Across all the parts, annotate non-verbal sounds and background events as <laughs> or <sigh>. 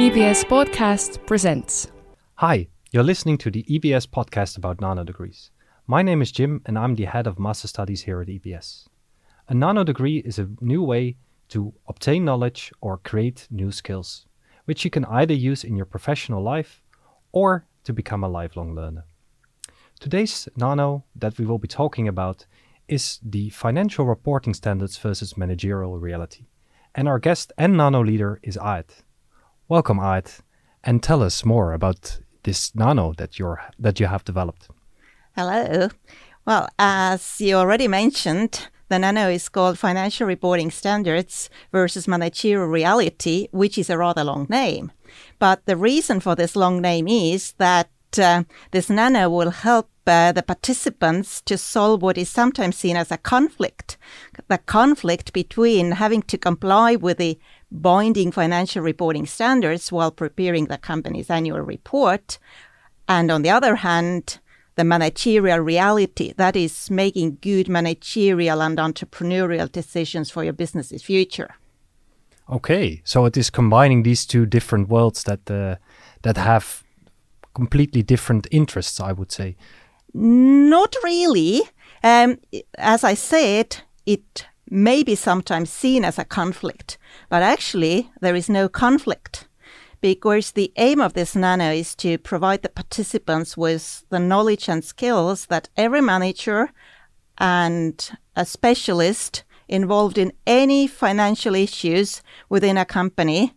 EBS Podcast presents. Hi, you're listening to the EBS podcast about nano degrees. My name is Jim and I'm the head of Master Studies here at EBS. A nano degree is a new way to obtain knowledge or create new skills, which you can either use in your professional life or to become a lifelong learner. Today's nano that we will be talking about is the financial reporting standards versus managerial reality. And our guest and nano leader is Aet. Welcome, Aet, and tell us more about this nano that you're that you have developed. Hello. Well, as you already mentioned, the nano is called Financial Reporting Standards versus Managerial Reality, which is a rather long name. But the reason for this long name is that uh, this nano will help uh, the participants to solve what is sometimes seen as a conflict the conflict between having to comply with the binding financial reporting standards while preparing the company's annual report, and on the other hand, the managerial reality that is making good managerial and entrepreneurial decisions for your business's future. Okay, so it is combining these two different worlds that uh, that have completely different interests, I would say. Not really. Um, as I said, it may be sometimes seen as a conflict, but actually there is no conflict because the aim of this nano is to provide the participants with the knowledge and skills that every manager and a specialist involved in any financial issues within a company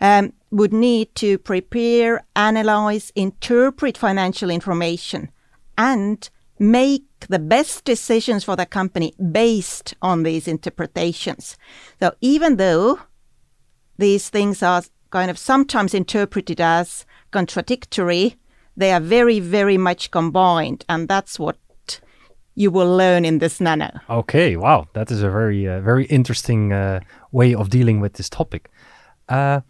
um, would need to prepare, analyze, interpret financial information, and make the best decisions for the company based on these interpretations. So even though these things are kind of sometimes interpreted as contradictory, they are very, very much combined. And that's what you will learn in this nano. Okay, wow, that is a very, uh, very interesting uh, way of dealing with this topic. Uh,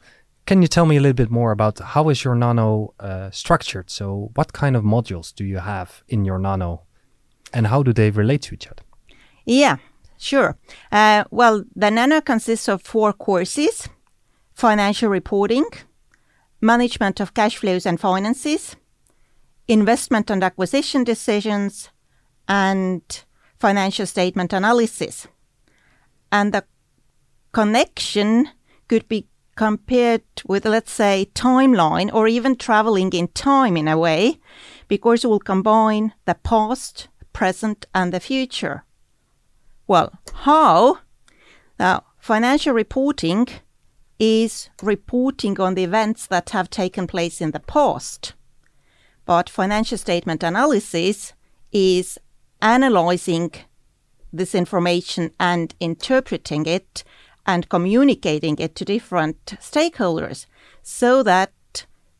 can you tell me a little bit more about how is your nano uh, structured? So, what kind of modules do you have in your nano, and how do they relate to each other? Yeah, sure. Uh, well, the nano consists of four courses: financial reporting, management of cash flows and finances, investment and acquisition decisions, and financial statement analysis. And the connection could be compared with, let's say, timeline or even traveling in time in a way, because it will combine the past, present, and the future. Well, how? Now, financial reporting is reporting on the events that have taken place in the past. But financial statement analysis is analyzing this information and interpreting it and communicating it to different stakeholders so that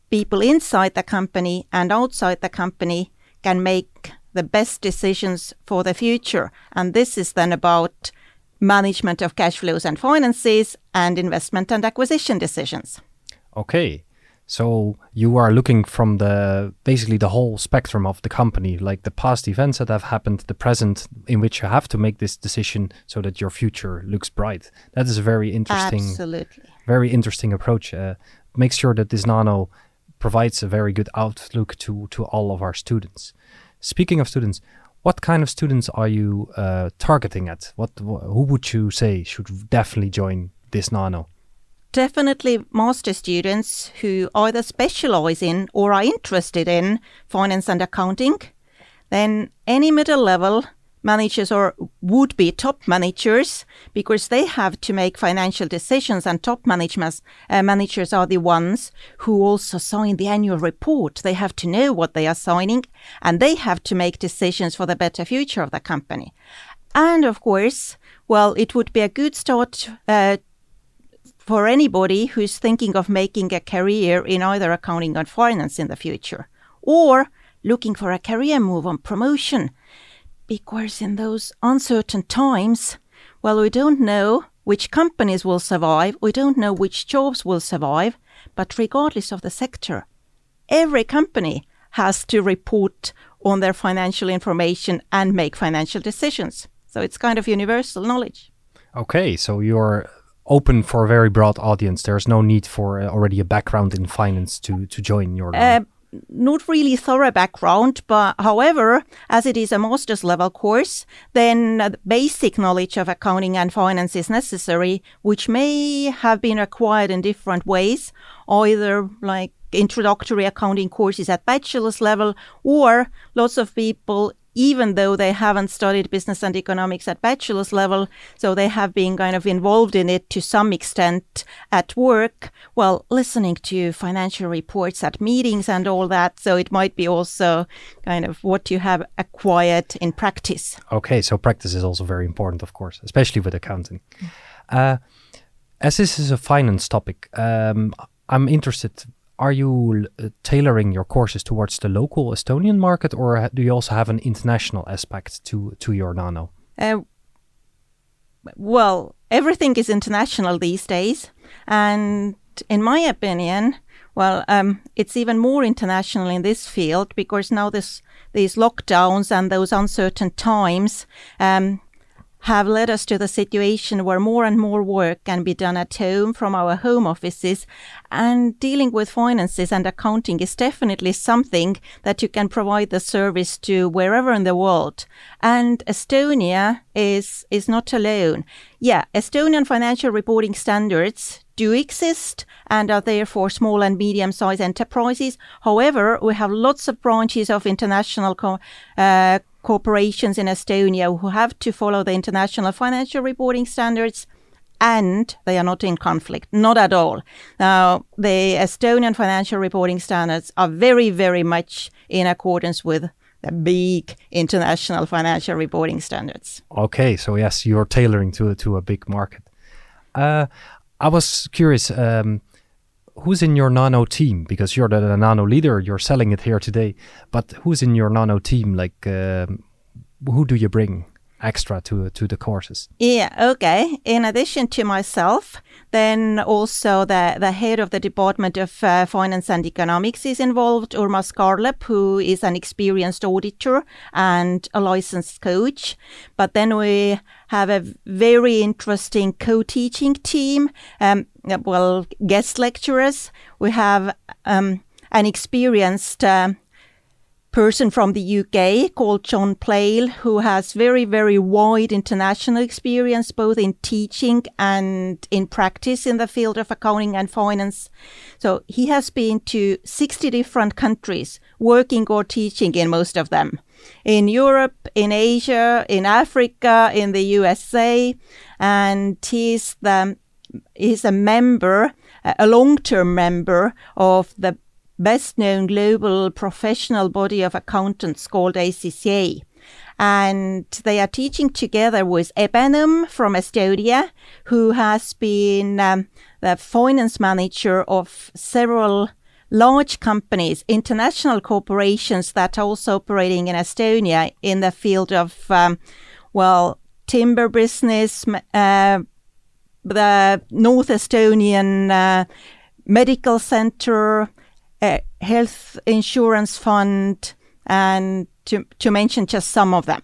people inside the company and outside the company can make the best decisions for the future. And this is then about management of cash flows and finances and investment and acquisition decisions. Okay. So you are looking from the basically the whole spectrum of the company, like the past events that have happened, the present in which you have to make this decision so that your future looks bright. That is a very interesting, Absolutely. very interesting approach. Uh, make sure that this nano provides a very good outlook to to all of our students. Speaking of students, what kind of students are you uh, targeting at? What who would you say should definitely join this nano? Definitely master students who either specialize in or are interested in finance and accounting. Then any middle level managers or would be top managers because they have to make financial decisions and top managers uh, managers are the ones who also sign the annual report they have to know what they are signing and they have to make decisions for the better future of the company and of course well it would be a good start uh, for anybody who's thinking of making a career in either accounting or finance in the future, or looking for a career move on promotion. Because in those uncertain times, well, we don't know which companies will survive, we don't know which jobs will survive, but regardless of the sector, every company has to report on their financial information and make financial decisions. So it's kind of universal knowledge. Okay, so you're open for a very broad audience. There's no need for uh, already a background in finance to to join your. Uh, not really thorough background, but however, as it is a master's level course, then basic knowledge of accounting and finance is necessary, which may have been acquired in different ways, either like introductory accounting courses at bachelor's level, or lots of people even though they haven't studied business and economics at bachelor's level, so they have been kind of involved in it to some extent at work, well, listening to financial reports at meetings and all that. So it might be also kind of what you have acquired in practice. Okay, so practice is also very important, of course, especially with accounting. Uh, as this is a finance topic, um, I'm interested are you uh, tailoring your courses towards the local Estonian market, or do you also have an international aspect to to your nano? Uh, well, everything is international these days, and in my opinion, well, um, it's even more international in this field because now this these lockdowns and those uncertain times. Um, have led us to the situation where more and more work can be done at home from our home offices. And dealing with finances and accounting is definitely something that you can provide the service to wherever in the world. And Estonia is, is not alone. Yeah, Estonian financial reporting standards do exist and are there for small and medium sized enterprises. However, we have lots of branches of international co- uh, corporations in Estonia who have to follow the international financial reporting standards and they are not in conflict, not at all. Now, the Estonian financial reporting standards are very, very much in accordance with the big international financial reporting standards. Okay, so yes, you're tailoring to to a big market. Uh, I was curious. Um, who's in your nano team? Because you're the, the, nano leader you're selling it here today but who's in your nano team? Like um, who do you bring extra to to the courses yeah okay in addition to myself then also the the head of the department of uh, finance and economics is involved urmas Skarlep, who is an experienced auditor and a licensed coach but then we have a very interesting co-teaching team. Um, well, guest lecturers. We have um, an experienced uh, person from the UK called John Plale, who has very, very wide international experience, both in teaching and in practice in the field of accounting and finance. So he has been to 60 different countries, working or teaching in most of them in Europe, in Asia, in Africa, in the USA, and he's the he's a member, a long-term member of the best-known global professional body of accountants called ACCA. And they are teaching together with Ebenum from Estonia, who has been um, the finance manager of several large companies, international corporations that are also operating in Estonia in the field of, um, well, timber business, uh, the North Estonian uh, Medical Center, uh, Health Insurance Fund, and to, to mention just some of them.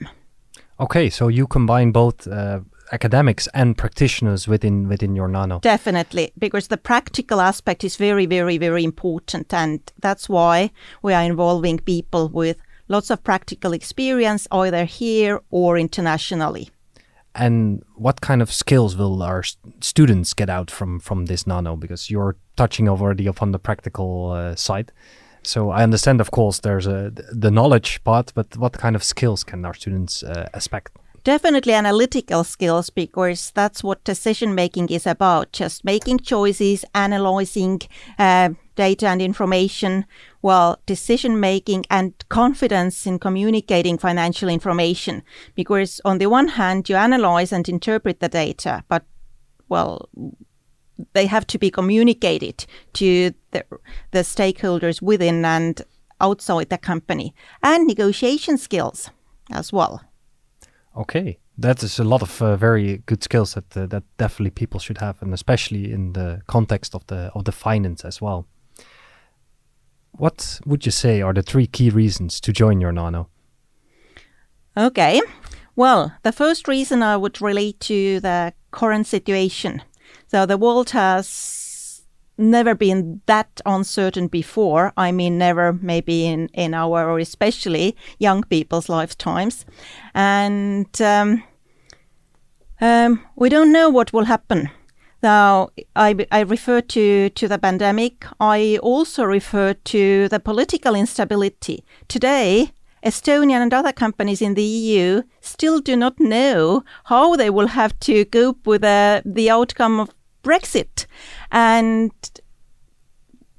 Okay, so you combine both uh, academics and practitioners within within your nano definitely because the practical aspect is very very very important and that's why we are involving people with lots of practical experience either here or internationally and what kind of skills will our students get out from from this nano because you're touching already upon the practical uh, side so I understand, of course, there's a the knowledge part, but what kind of skills can our students uh, expect? Definitely analytical skills because that's what decision making is about. Just making choices, analyzing uh, data and information. Well, decision making and confidence in communicating financial information. Because on the one hand, you analyze and interpret the data, but well, they have to be communicated to the, the stakeholders within and outside the company and negotiation skills as well. Okay, that is a lot of uh, very good skills that uh, that definitely people should have, and especially in the context of the of the finance as well. What would you say are the three key reasons to join your nano? Okay, well, the first reason I would relate to the current situation. So the world has never been that uncertain before. I mean, never maybe in, in our, or especially young people's lifetimes. And um, um, we don't know what will happen. Now, I, I refer to, to the pandemic. I also refer to the political instability. Today, Estonian and other companies in the EU still do not know how they will have to cope with uh, the outcome of Brexit. And,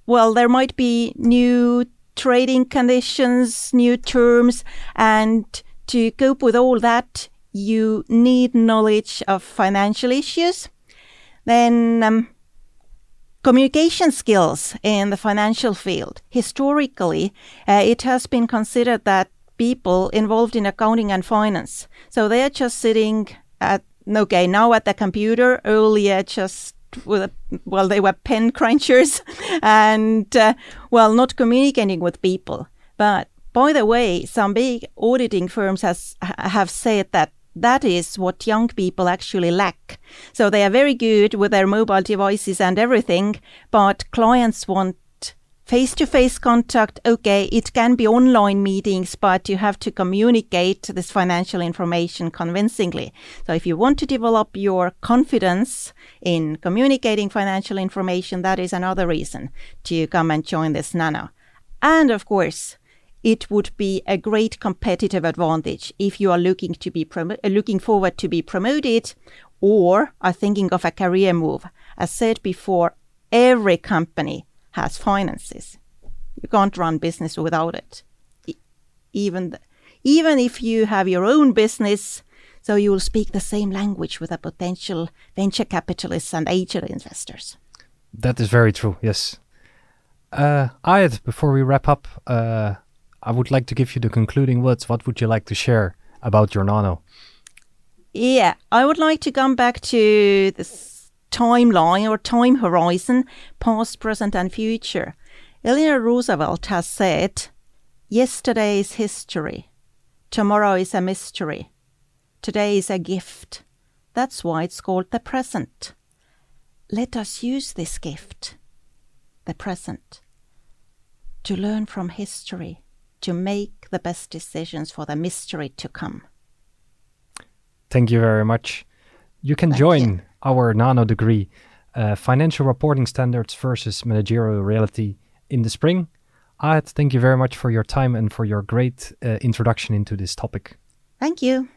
well, there might be new trading conditions, new terms, and to cope with all that, you need knowledge of financial issues then um, communication skills in the financial field. Historically, uh, it has been considered that people involved in accounting and finance, so they are just sitting at okay now at the computer. Earlier, just with well, they were pen <laughs> crunchers, and uh, well, not communicating with people. But by the way, some big auditing firms has have said that that is what young people actually lack. So they are very good with their mobile devices and everything, but clients want face to face contact. Okay, it can be online meetings, but you have to communicate this financial information convincingly. So if you want to develop your confidence in communicating financial information, that is another reason to come and join this Nano. And of course, it would be a great competitive advantage if you are looking to be uh, looking forward to be promoted or are thinking of a career move. As said before, every company has finances. You can't run business without it. even th- even if you have your own business, so you will speak the same language with a potential venture capitalists and angel investors. That is very true. Yes. Uh, Aet, before we wrap up, uh, I would like to give you the concluding words. What would you like to share about your nano? Yeah, I would like to come back to this timeline or time horizon, past, present, and future. Eleanor Roosevelt has said, Yesterday is history. Tomorrow is a mystery. Today is a gift. That's why it's called the present. Let us use this gift, the present, to learn from history to make the best decisions for the mystery to come. Thank you very much. You can Thank join you. our nano degree, uh, Financial Reporting Standards versus Managerial Reality, in the spring. Aet, thank you very much for your time and for your great uh, introduction into this topic. Thank you.